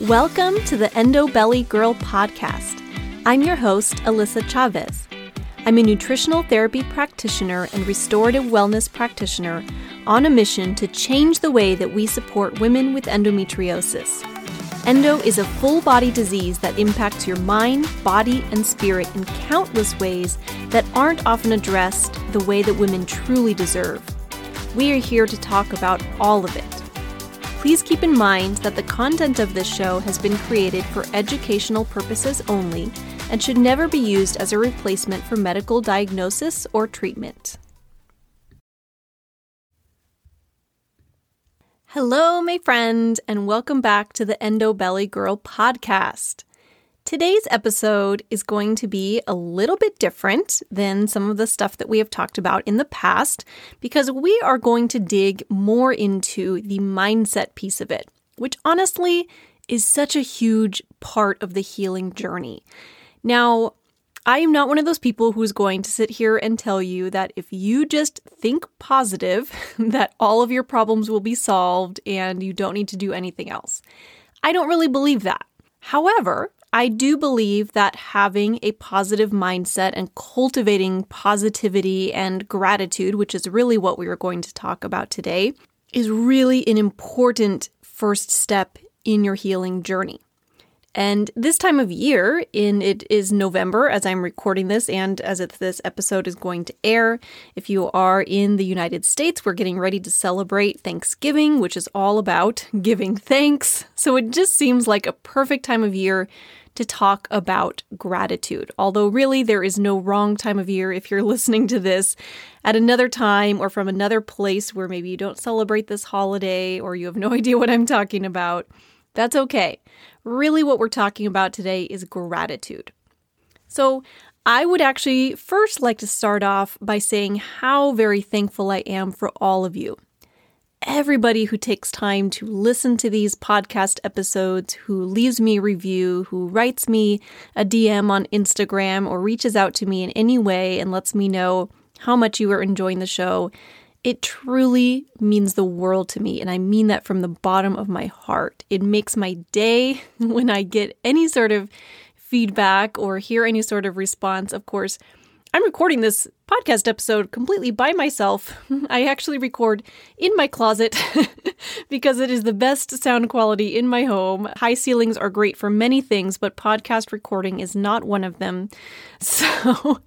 Welcome to the Endo Belly Girl podcast. I'm your host, Alyssa Chavez. I'm a nutritional therapy practitioner and restorative wellness practitioner on a mission to change the way that we support women with endometriosis. Endo is a full body disease that impacts your mind, body, and spirit in countless ways that aren't often addressed the way that women truly deserve. We are here to talk about all of it. Please keep in mind that the content of this show has been created for educational purposes only and should never be used as a replacement for medical diagnosis or treatment. Hello, my friend, and welcome back to the Endo Belly Girl podcast. Today's episode is going to be a little bit different than some of the stuff that we have talked about in the past because we are going to dig more into the mindset piece of it, which honestly is such a huge part of the healing journey. Now, I am not one of those people who's going to sit here and tell you that if you just think positive, that all of your problems will be solved and you don't need to do anything else. I don't really believe that. However, I do believe that having a positive mindset and cultivating positivity and gratitude, which is really what we are going to talk about today, is really an important first step in your healing journey. And this time of year, in it is November as I'm recording this and as this episode is going to air. If you are in the United States, we're getting ready to celebrate Thanksgiving, which is all about giving thanks. So it just seems like a perfect time of year to talk about gratitude. Although, really, there is no wrong time of year if you're listening to this at another time or from another place where maybe you don't celebrate this holiday or you have no idea what I'm talking about. That's okay. Really, what we're talking about today is gratitude. So, I would actually first like to start off by saying how very thankful I am for all of you everybody who takes time to listen to these podcast episodes, who leaves me a review, who writes me a DM on Instagram or reaches out to me in any way and lets me know how much you are enjoying the show. It truly means the world to me, and I mean that from the bottom of my heart. It makes my day when I get any sort of feedback or hear any sort of response. Of course, I'm recording this podcast episode completely by myself. I actually record in my closet because it is the best sound quality in my home. High ceilings are great for many things, but podcast recording is not one of them. So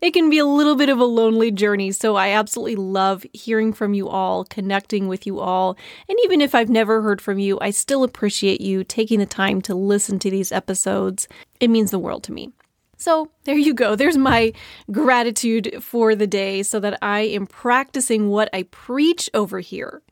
it can be a little bit of a lonely journey. So I absolutely love hearing from you all, connecting with you all. And even if I've never heard from you, I still appreciate you taking the time to listen to these episodes. It means the world to me. So there you go. There's my gratitude for the day so that I am practicing what I preach over here.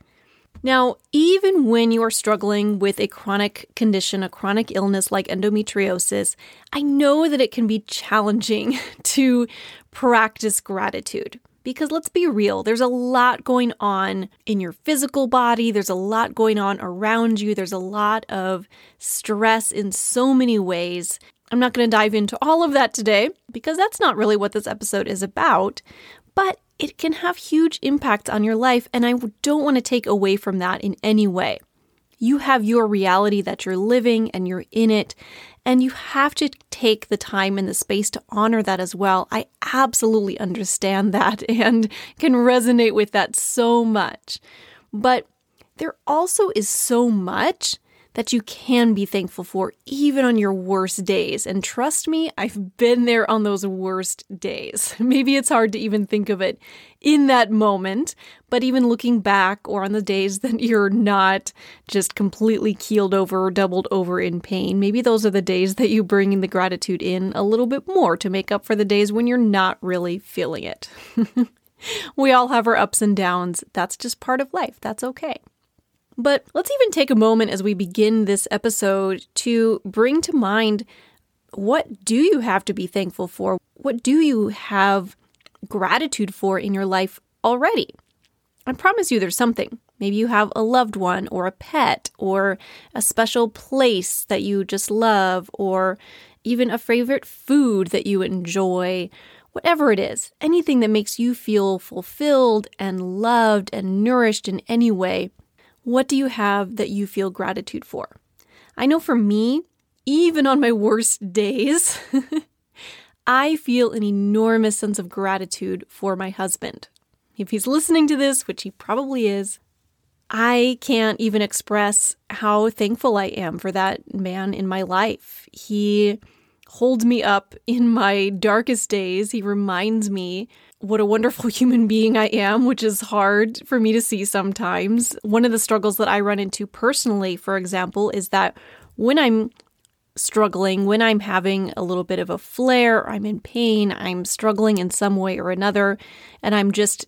Now, even when you are struggling with a chronic condition, a chronic illness like endometriosis, I know that it can be challenging to practice gratitude. Because let's be real, there's a lot going on in your physical body, there's a lot going on around you, there's a lot of stress in so many ways. I'm not going to dive into all of that today because that's not really what this episode is about, but it can have huge impacts on your life, and I don't want to take away from that in any way. You have your reality that you're living and you're in it, and you have to take the time and the space to honor that as well. I absolutely understand that and can resonate with that so much. But there also is so much that you can be thankful for even on your worst days. And trust me, I've been there on those worst days. Maybe it's hard to even think of it in that moment, but even looking back or on the days that you're not just completely keeled over or doubled over in pain, maybe those are the days that you bring in the gratitude in a little bit more to make up for the days when you're not really feeling it. we all have our ups and downs. That's just part of life. That's okay. But let's even take a moment as we begin this episode to bring to mind what do you have to be thankful for? What do you have gratitude for in your life already? I promise you there's something. Maybe you have a loved one or a pet or a special place that you just love or even a favorite food that you enjoy. Whatever it is, anything that makes you feel fulfilled and loved and nourished in any way, what do you have that you feel gratitude for? I know for me, even on my worst days, I feel an enormous sense of gratitude for my husband. If he's listening to this, which he probably is, I can't even express how thankful I am for that man in my life. He holds me up in my darkest days. He reminds me what a wonderful human being I am, which is hard for me to see sometimes. One of the struggles that I run into personally, for example, is that when I'm struggling, when I'm having a little bit of a flare, I'm in pain, I'm struggling in some way or another, and I'm just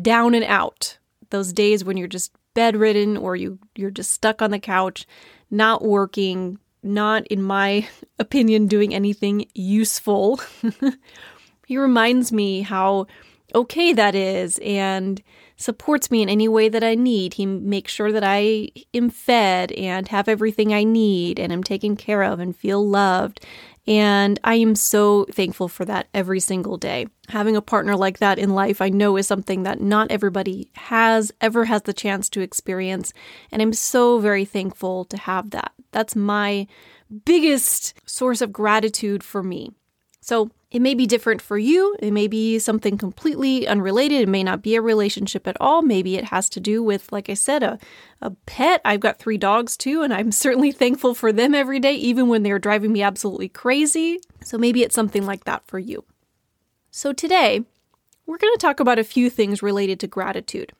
down and out. Those days when you're just bedridden or you you're just stuck on the couch, not working, not in my opinion doing anything useful. he reminds me how okay that is and supports me in any way that I need. He makes sure that I am fed and have everything I need and am taken care of and feel loved. And I am so thankful for that every single day. Having a partner like that in life, I know, is something that not everybody has, ever has the chance to experience. And I'm so very thankful to have that. That's my biggest source of gratitude for me. So it may be different for you. It may be something completely unrelated. It may not be a relationship at all. Maybe it has to do with, like I said, a, a pet. I've got three dogs too, and I'm certainly thankful for them every day, even when they're driving me absolutely crazy. So maybe it's something like that for you. So today, we're going to talk about a few things related to gratitude.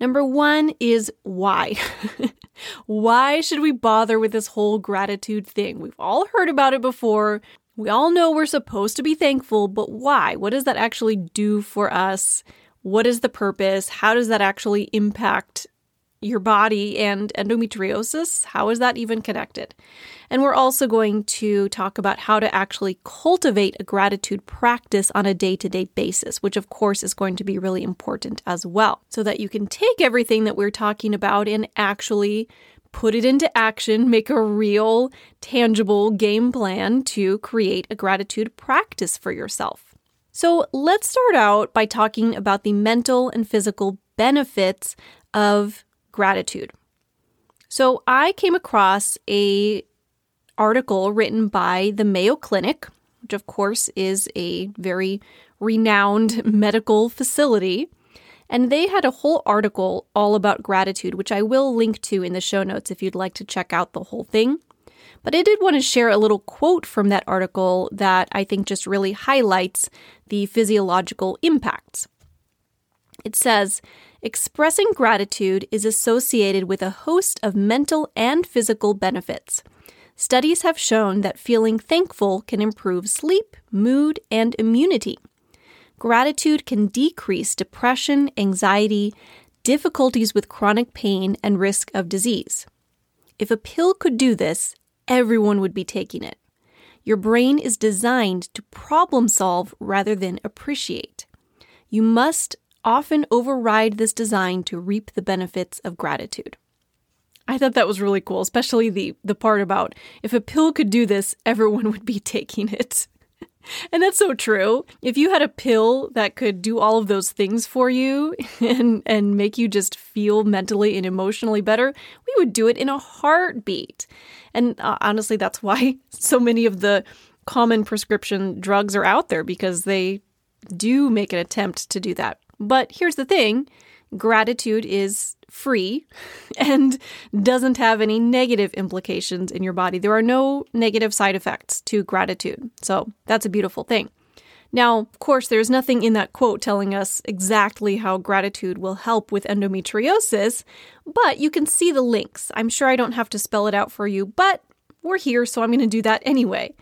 Number one is why. why should we bother with this whole gratitude thing? We've all heard about it before. We all know we're supposed to be thankful, but why? What does that actually do for us? What is the purpose? How does that actually impact your body and endometriosis? How is that even connected? And we're also going to talk about how to actually cultivate a gratitude practice on a day to day basis, which of course is going to be really important as well, so that you can take everything that we're talking about and actually put it into action, make a real, tangible game plan to create a gratitude practice for yourself. So, let's start out by talking about the mental and physical benefits of gratitude. So, I came across a article written by the Mayo Clinic, which of course is a very renowned medical facility. And they had a whole article all about gratitude, which I will link to in the show notes if you'd like to check out the whole thing. But I did want to share a little quote from that article that I think just really highlights the physiological impacts. It says, Expressing gratitude is associated with a host of mental and physical benefits. Studies have shown that feeling thankful can improve sleep, mood, and immunity. Gratitude can decrease depression, anxiety, difficulties with chronic pain, and risk of disease. If a pill could do this, everyone would be taking it. Your brain is designed to problem solve rather than appreciate. You must often override this design to reap the benefits of gratitude. I thought that was really cool, especially the the part about if a pill could do this, everyone would be taking it. And that's so true. If you had a pill that could do all of those things for you and and make you just feel mentally and emotionally better, we would do it in a heartbeat. And uh, honestly, that's why so many of the common prescription drugs are out there because they do make an attempt to do that. But here's the thing, gratitude is free and doesn't have any negative implications in your body. There are no negative side effects to gratitude. So that's a beautiful thing. Now, of course, there's nothing in that quote telling us exactly how gratitude will help with endometriosis, but you can see the links. I'm sure I don't have to spell it out for you, but we're here, so I'm going to do that anyway.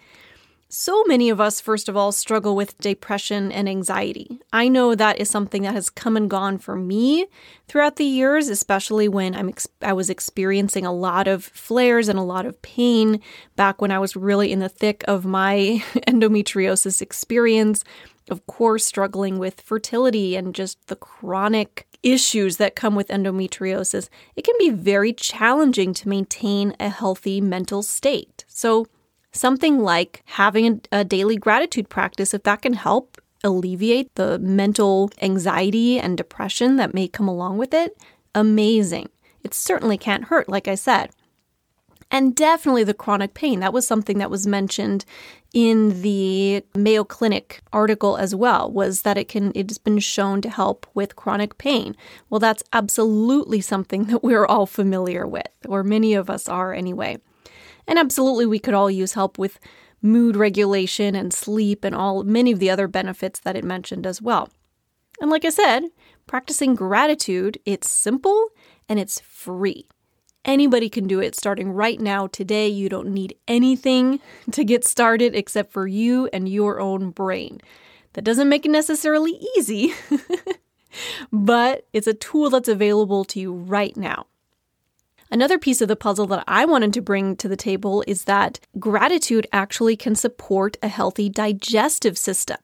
So many of us, first of all, struggle with depression and anxiety. I know that is something that has come and gone for me throughout the years, especially when I'm ex- I was experiencing a lot of flares and a lot of pain back when I was really in the thick of my endometriosis experience. Of course, struggling with fertility and just the chronic issues that come with endometriosis. It can be very challenging to maintain a healthy mental state. So, Something like having a, daily gratitude practice, if that can help alleviate the mental anxiety and depression that may come along with it, amazing. It certainly can't hurt, like I said. And definitely the chronic pain. That was something that was mentioned in the Mayo Clinic article as well, was that it can it's been shown to help with chronic pain. Well, that's absolutely something that we're all familiar with, or many of us are anyway. And absolutely we could all use help with mood regulation and sleep and all many of the other benefits that it mentioned as well. And like I said, practicing gratitude, it's simple and it's free. Anybody can do it starting right now, today. You don't need anything to get started except for you and your own brain. That doesn't make it necessarily easy, but it's a tool that's available to you right now. Another piece of the puzzle that I wanted to bring to the table is that gratitude actually can support a healthy digestive system.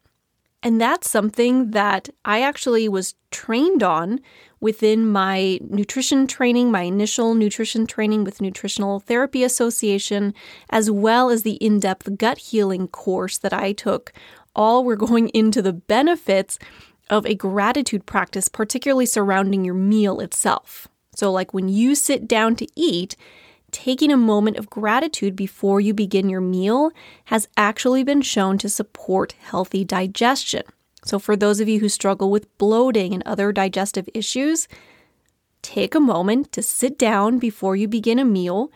And that's something that I actually was trained on within my nutrition training, my initial nutrition training with Nutritional Therapy Association, as well as the in depth gut healing course that I took. All were going into the benefits of a gratitude practice, particularly surrounding your meal itself. So, like when you sit down to eat, taking a moment of gratitude before you begin your meal has actually been shown to support healthy digestion. So, for those of you who struggle with bloating and other digestive issues, take a moment to sit down before you begin a meal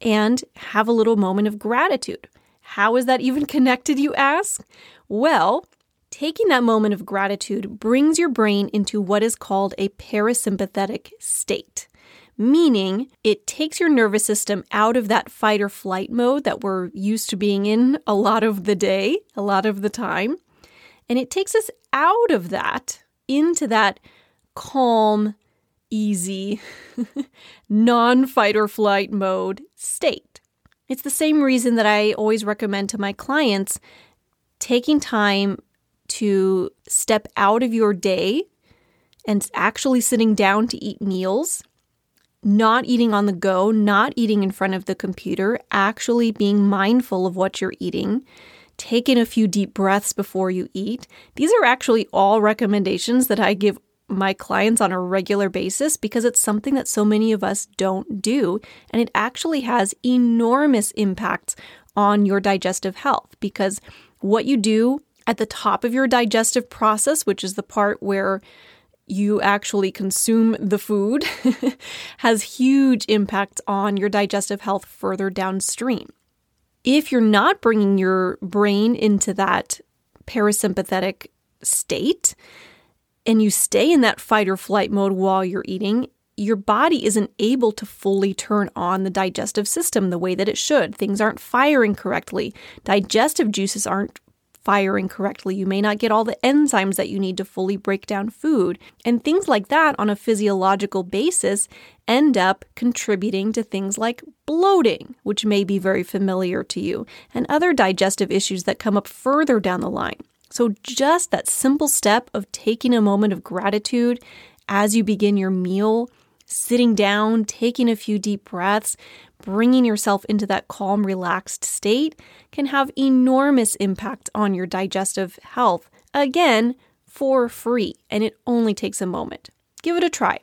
and have a little moment of gratitude. How is that even connected, you ask? Well, taking that moment of gratitude brings your brain into what is called a parasympathetic state, meaning it takes your nervous system out of that fight or flight mode that we're used to being in a lot of the day, a lot of the time, and it takes us out of that into that calm, easy, non fight or flight mode state. It's the same reason that I always recommend to my clients taking time to step out of your day and actually sitting down to eat meals, not eating on the go, not eating in front of the computer, actually being mindful of what you're eating taking a few deep breaths before you eat. These are actually all recommendations that I give my clients on a regular basis because it's something that so many of us don't do. And it actually has enormous impacts on your digestive health because what you do at the top of your digestive process, which is the part where you actually consume the food, has huge impacts on your digestive health further downstream if you're not bringing your brain into that parasympathetic state and you stay in that fight or flight mode while you're eating, your body isn't able to fully turn on the digestive system the way that it should. Things aren't firing correctly. Digestive juices aren't firing correctly. You may not get all the enzymes that you need to fully break down food. And things like that on a physiological basis end up contributing to things like bloating, which may be very familiar to you, and other digestive issues that come up further down the line. So, just that simple step of taking a moment of gratitude as you begin your meal, sitting down, taking a few deep breaths, bringing yourself into that calm, relaxed state can have enormous impact on your digestive health. Again, for free, and it only takes a moment. Give it a try.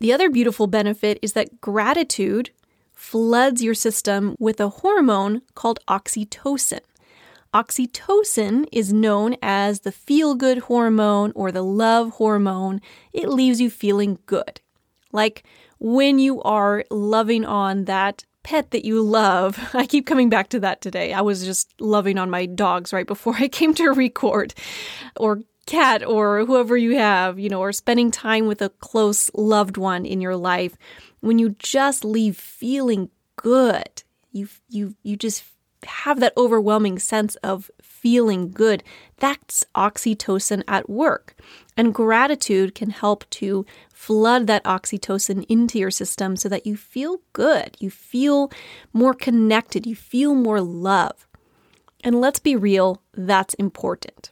The other beautiful benefit is that gratitude floods your system with a hormone called oxytocin. Oxytocin is known as the feel good hormone or the love hormone. It leaves you feeling good. Like when you are loving on that pet that you love. I keep coming back to that today. I was just loving on my dogs right before I came to record, or cat, or whoever you have, you know, or spending time with a close loved one in your life. When you just leave feeling good, you you you just have that overwhelming sense of feeling good. That's oxytocin at work. And gratitude can help to flood that oxytocin into your system so that you feel good, you feel more connected, you feel more love. And let's be real, that's important.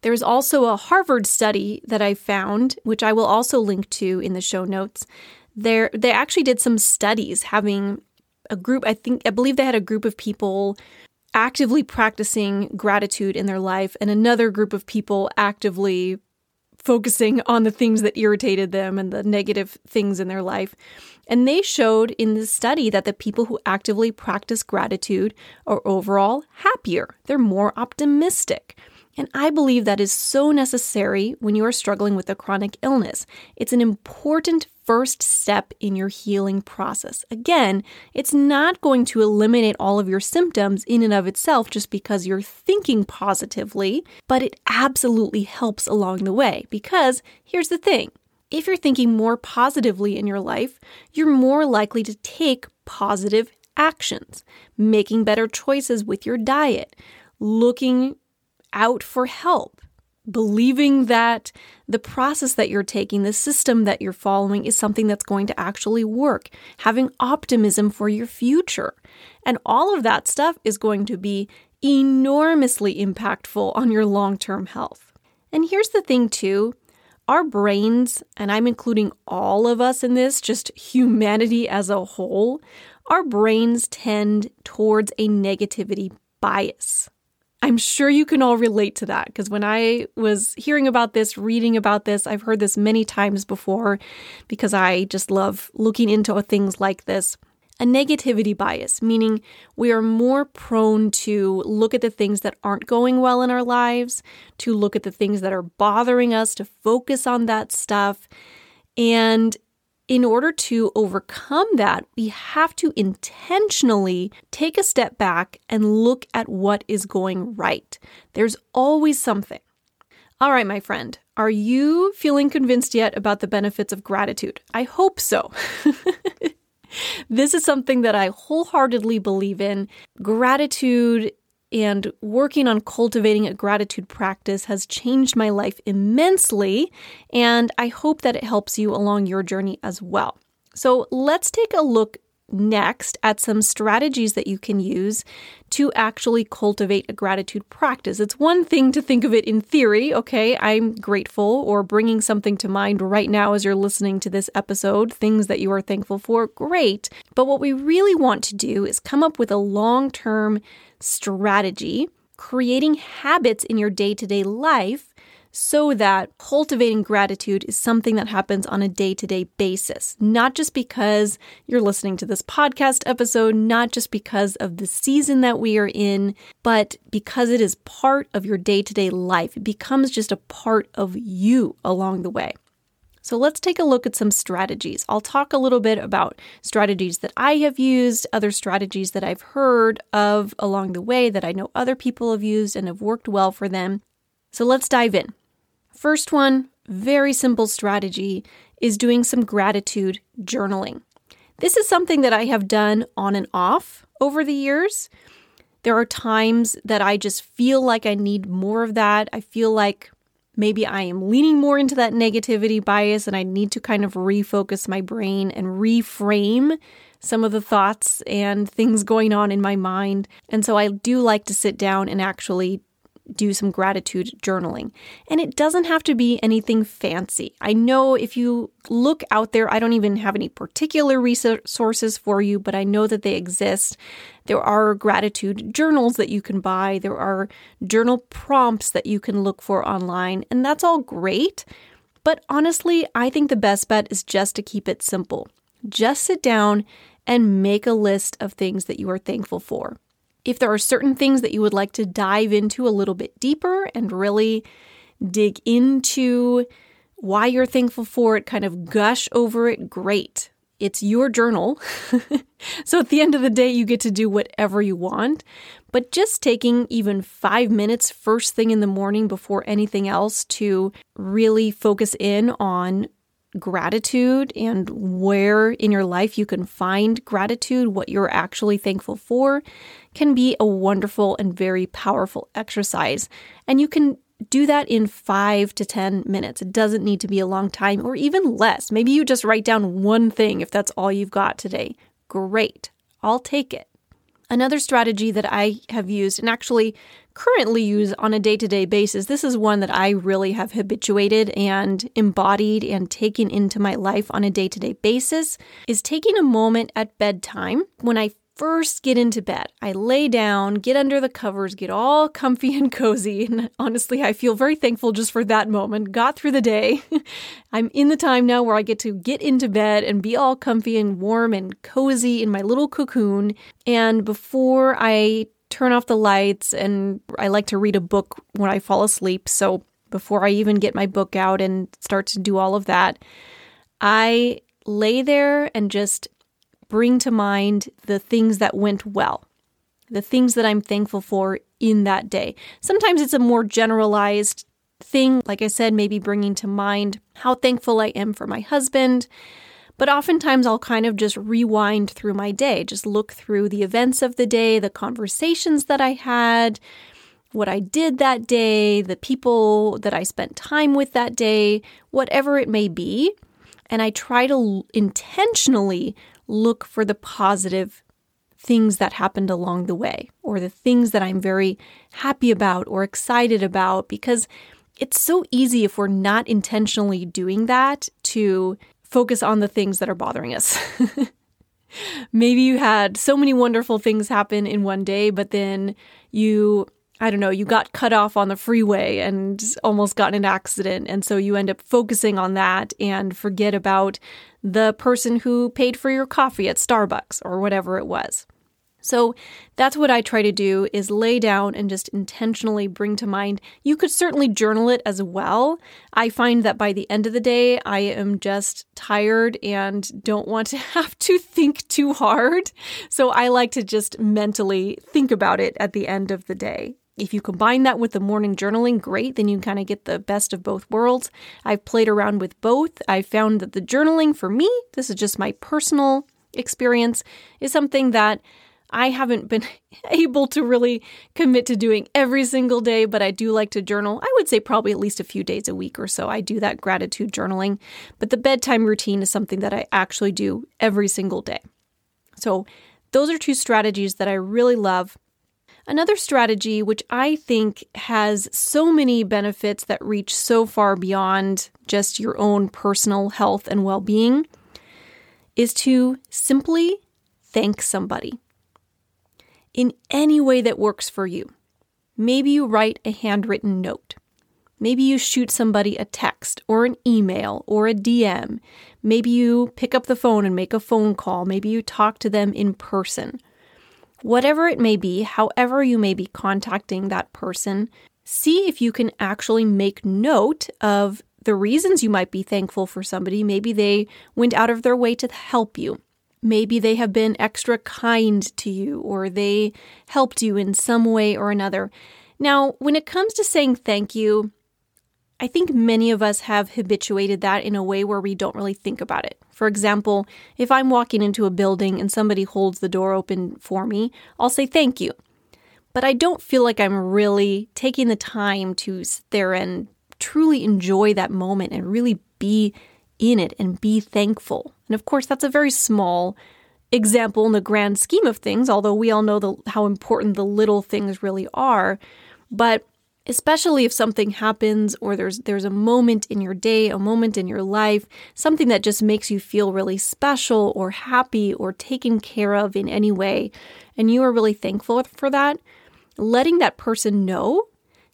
There's also a Harvard study that I found, which I will also link to in the show notes. There, they actually did some studies having a group, I think, I believe they had a group of people actively practicing gratitude in their life and another group of people actively focusing on the things that irritated them and the negative things in their life. And they showed in this study that the people who actively practice gratitude are overall happier, they're more optimistic. And I believe that is so necessary when you are struggling with a chronic illness. It's an important first step in your healing process. Again, it's not going to eliminate all of your symptoms in and of itself just because you're thinking positively, but it absolutely helps along the way. Because here's the thing if you're thinking more positively in your life, you're more likely to take positive actions, making better choices with your diet, looking out for help, believing that the process that you're taking, the system that you're following is something that's going to actually work, having optimism for your future. And all of that stuff is going to be enormously impactful on your long term health. And here's the thing, too our brains, and I'm including all of us in this, just humanity as a whole, our brains tend towards a negativity bias. I'm sure you can all relate to that because when I was hearing about this, reading about this, I've heard this many times before because I just love looking into things like this. A negativity bias, meaning we are more prone to look at the things that aren't going well in our lives, to look at the things that are bothering us, to focus on that stuff. And in order to overcome that, we have to intentionally take a step back and look at what is going right. There's always something. All right, my friend, are you feeling convinced yet about the benefits of gratitude? I hope so. this is something that I wholeheartedly believe in. Gratitude and working on cultivating a gratitude practice has changed my life immensely, and I hope that it helps you along your journey as well. So let's take a look next at some strategies that you can use to actually cultivate a gratitude practice. It's one thing to think of it in theory, okay, I'm grateful, or bringing something to mind right now as you're listening to this episode, things that you are thankful for, great. But what we really want to do is come up with a long term strategy, creating habits in your day to day life so that cultivating gratitude is something that happens on a day to day basis, not just because you're listening to this podcast episode, not just because of the season that we are in, but because it is part of your day to day life. It becomes just a part of you along the way. So let's take a look at some strategies. I'll talk a little bit about strategies that I have used, other strategies that I've heard of along the way that I know other people have used and have worked well for them. So let's dive in. First one, very simple strategy, is doing some gratitude journaling. This is something that I have done on and off over the years. There are times that I just feel like I need more of that. I feel like maybe I am leaning more into that negativity bias and I need to kind of refocus my brain and reframe some of the thoughts and things going on in my mind. And so I do like to sit down and actually do some gratitude journaling. And it doesn't have to be anything fancy. I know if you look out there, I don't even have any particular resources for you, but I know that they exist. There are gratitude journals that you can buy, there are journal prompts that you can look for online, and that's all great. But honestly, I think the best bet is just to keep it simple. Just sit down and make a list of things that you are thankful for. If there are certain things that you would like to dive into a little bit deeper and really dig into why you're thankful for it, kind of gush over it, great. It's your journal. so at the end of the day, you get to do whatever you want. But just taking even five minutes first thing in the morning before anything else to really focus in on gratitude and where in your life you can find gratitude, what you're actually thankful for, can be a wonderful and very powerful exercise. And you can do that in five to 10 minutes. It doesn't need to be a long time or even less. Maybe you just write down one thing if that's all you've got today. Great. I'll take it. Another strategy that I have used and actually currently use on a day to day basis, this is one that I really have habituated and embodied and taken into my life on a day to day basis, is taking a moment at bedtime when I first get into bed. I lay down, get under the covers, get all comfy and cozy. And honestly, I feel very thankful just for that moment. Got through the day. I'm in the time now where I get to get into bed and be all comfy and warm and cozy in my little cocoon. And before I turn off the lights, and I like to read a book when I fall asleep. So before I even get my book out and start to do all of that, I lay there and just bring to mind the things that went well, the things that I'm thankful for in that day. Sometimes it's a more generalized thing, like I said, maybe bringing to mind how thankful I am for my husband. But oftentimes I'll kind of just rewind through my day, just look through the events of the day, the conversations that I had, what I did that day, the people that I spent time with that day, whatever it may be. And I try to intentionally look for the positive things that happened along the way or the things that I'm very happy about or excited about because it's so easy if we're not intentionally doing that to focus on the things that are bothering us. Maybe you had so many wonderful things happen in one day, but then you I don't know, you got cut off on the freeway and almost got in an accident. And so you end up focusing on that and forget about the person who paid for your coffee at Starbucks or whatever it was. So that's what I try to do is lay down and just intentionally bring to mind. You could certainly journal it as well. I find that by the end of the day, I am just tired and don't want to have to think too hard. So I like to just mentally think about it at the end of the day. If you combine that with the morning journaling, great, then you kind of get the best of both worlds. I've played around with both. I found that the journaling for me, this is just my personal experience, is something that I haven't been able to really commit to doing every single day, but I do like to journal. I would say probably at least a few days a week or so. I do that gratitude journaling, but the bedtime routine is something that I actually do every single day. So, those are two strategies that I really love. Another strategy, which I think has so many benefits that reach so far beyond just your own personal health and well being, is to simply thank somebody in any way that works for you. Maybe you write a handwritten note. Maybe you shoot somebody a text or an email or a DM. Maybe you pick up the phone and make a phone call. Maybe you talk to them in person. Whatever it may be, however you may be contacting that person, see if you can actually make note of the reasons you might be thankful for somebody. Maybe they went out of their way to help you. Maybe they have been extra kind to you or they helped you in some way or another. Now, when it comes to saying thank you, I think many of us have habituated that in a way where we don't really think about it. For example, if I'm walking into a building and somebody holds the door open for me, I'll say thank you. But I don't feel like I'm really taking the time to sit there and truly enjoy that moment and really be in it and be thankful. And of course, that's a very small example in the grand scheme of things, although we all know the, how important the little things really are. But especially if something happens or there's there's a moment in your day, a moment in your life, something that just makes you feel really special or happy or taken care of in any way, and you are really thankful for that, letting that person know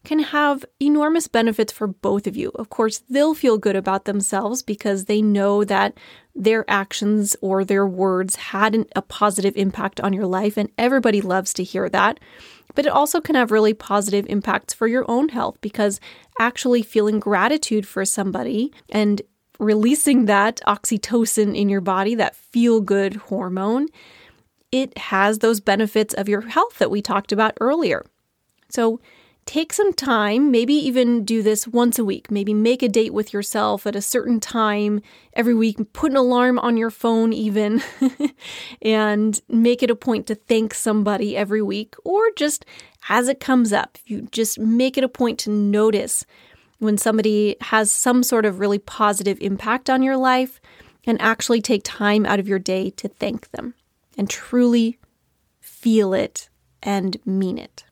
can have enormous benefits for both of you. Of course, they'll feel good about themselves because they know that their actions or their words had a positive impact on your life, and everybody loves to hear that. But it also can have really positive impacts for your own health because actually feeling gratitude for somebody and releasing that oxytocin in your body, that feel good hormone, it has those benefits of your health that we talked about earlier. So, take some time, maybe even do this once a week. Maybe make a date with yourself at a certain time every week, put an alarm on your phone, even, and make it a point to thank somebody every week, or just as it comes up, you just make it a point to notice when somebody has some sort of really positive impact on your life and actually take time out of your day to thank them and truly feel it and mean it.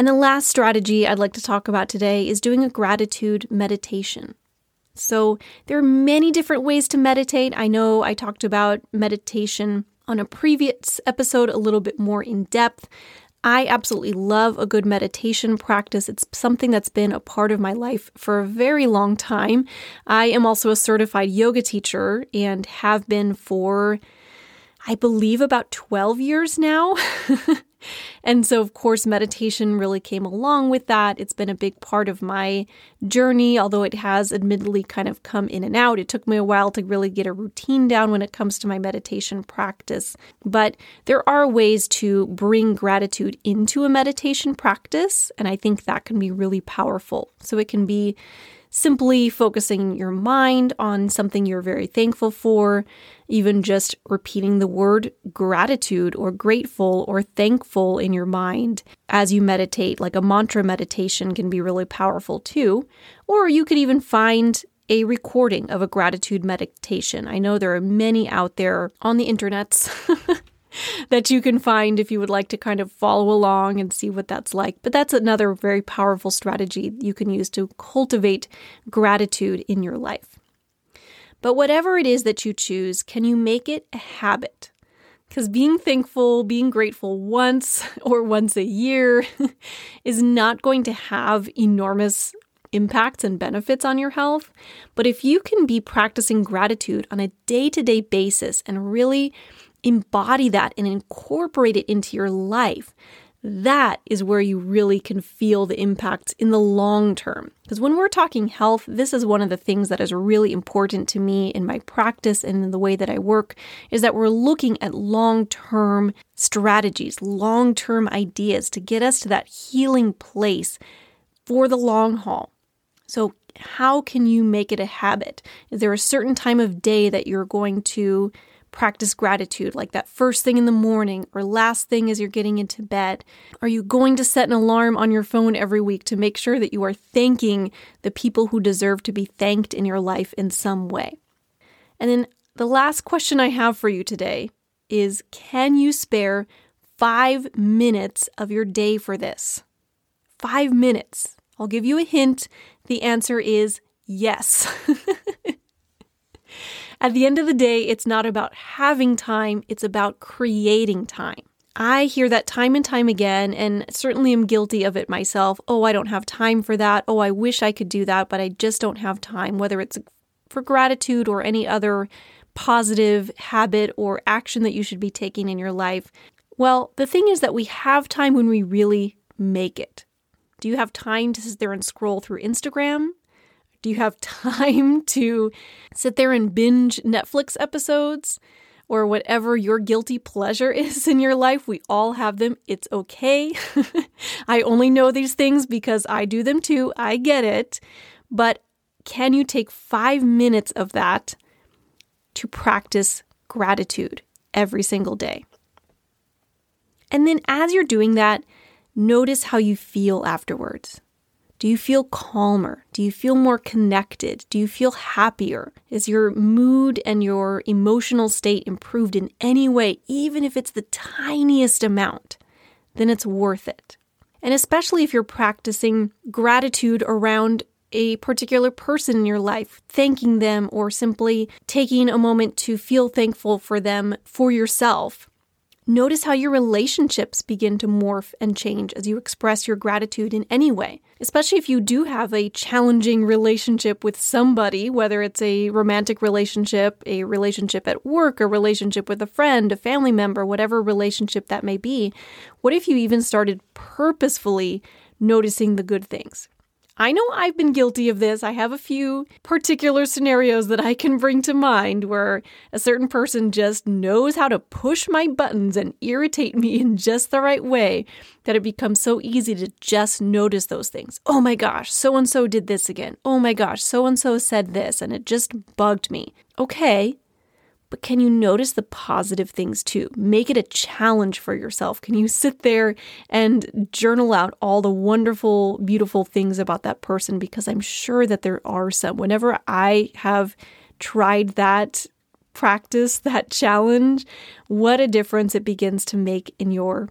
And the last strategy I'd like to talk about today is doing a gratitude meditation. So, there are many different ways to meditate. I know I talked about meditation on a previous episode a little bit more in depth. I absolutely love a good meditation practice. It's something that's been a part of my life for a very long time. I am also a certified yoga teacher and have been for, I believe, about 12 years now. And so, of course, meditation really came along with that. It's been a big part of my journey, although it has admittedly kind of come in and out. It took me a while to really get a routine down when it comes to my meditation practice. But there are ways to bring gratitude into a meditation practice, and I think that can be really powerful. So, it can be simply focusing your mind on something you're very thankful for, even just repeating the word gratitude or grateful or thankful in your mind as you meditate, like a mantra meditation can be really powerful too. Or you could even find a recording of a gratitude meditation. I know there are many out there on the internets that you can find if you would like to kind of follow along and see what that's like. But that's another very powerful strategy you can use to cultivate gratitude in your life. But whatever it is that you choose, can you make it a habit? Because being thankful, being grateful once or once a year is not going to have enormous impacts and benefits on your health. But if you can be practicing gratitude on a day to day basis and really embody that and incorporate it into your life, that is where you really can feel the impacts in the long term. Because when we're talking health, this is one of the things that is really important to me in my practice and in the way that I work is that we're looking at long-term strategies, long-term ideas to get us to that healing place for the long haul. So, how can you make it a habit? Is there a certain time of day that you're going to practice gratitude, like that first thing in the morning or last thing as you're getting into bed? Are you going to set an alarm on your phone every week to make sure that you are thanking the people who deserve to be thanked in your life in some way? And then the last question I have for you today is Can you spare five minutes of your day for this? Five minutes. I'll give you a hint. The answer is yes. At the end of the day, it's not about having time, it's about creating time. I hear that time and time again, and certainly am guilty of it myself. Oh, I don't have time for that. Oh, I wish I could do that, but I just don't have time, whether it's for gratitude or any other positive habit or action that you should be taking in your life. Well, the thing is that we have time when we really make it. Do you have time to sit there and scroll through Instagram? Do you have time to sit there and binge Netflix episodes or whatever your guilty pleasure is in your life? We all have them. It's okay. I only know these things because I do them too. I get it. But can you take five minutes of that to practice gratitude every single day? And then as you're doing that, notice how you feel afterwards. Do you feel calmer? Do you feel more connected? Do you feel happier? Is your mood and your emotional state improved in any way, even if it's the tiniest amount? Then it's worth it. And especially if you're practicing gratitude around a particular person in your life, thanking them, or simply taking a moment to feel thankful for them for yourself, Notice how your relationships begin to morph and change as you express your gratitude in any way, especially if you do have a challenging relationship with somebody, whether it's a romantic relationship, a relationship at work, a relationship with a friend, a family member, whatever relationship that may be. What if you even started purposefully noticing the good things? I know I've been guilty of this. I have a few particular scenarios that I can bring to mind where a certain person just knows how to push my buttons and irritate me in just the right way that it becomes so easy to just notice those things. Oh my gosh, so and so did this again. Oh my gosh, so and so said this, and it just bugged me. Okay, but can you notice the positive things too? Make it a challenge for yourself. Can you sit there and journal out all the wonderful, beautiful things about that person? Because I'm sure that there are some. Whenever I have tried that practice, that challenge, what a difference it begins to make in your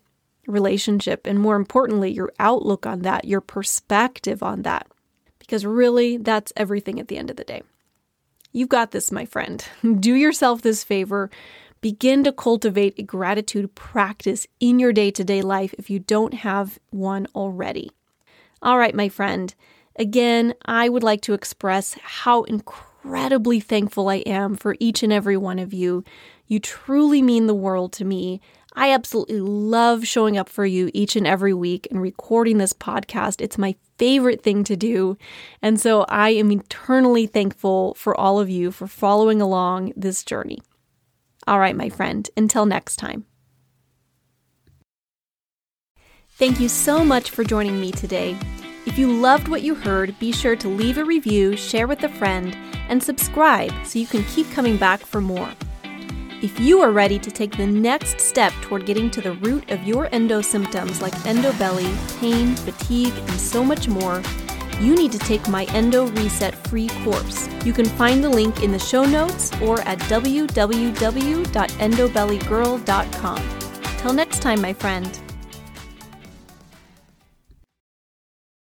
relationship. And more importantly, your outlook on that, your perspective on that. Because really, that's everything at the end of the day. You've got this, my friend. Do yourself this favor. Begin to cultivate a gratitude practice in your day to day life if you don't have one already. All right, my friend. Again, I would like to express how incredibly thankful I am for each and every one of you. You truly mean the world to me. I absolutely love showing up for you each and every week and recording this podcast. It's my favorite thing to do. And so I am eternally thankful for all of you for following along this journey. All right, my friend, until next time. Thank you so much for joining me today. If you loved what you heard, be sure to leave a review, share with a friend, and subscribe so you can keep coming back for more. If you are ready to take the next step toward getting to the root of your endo symptoms like endo belly, pain, fatigue, and so much more, you need to take my Endo Reset free course. You can find the link in the show notes or at www.endobellygirl.com. Till next time, my friend.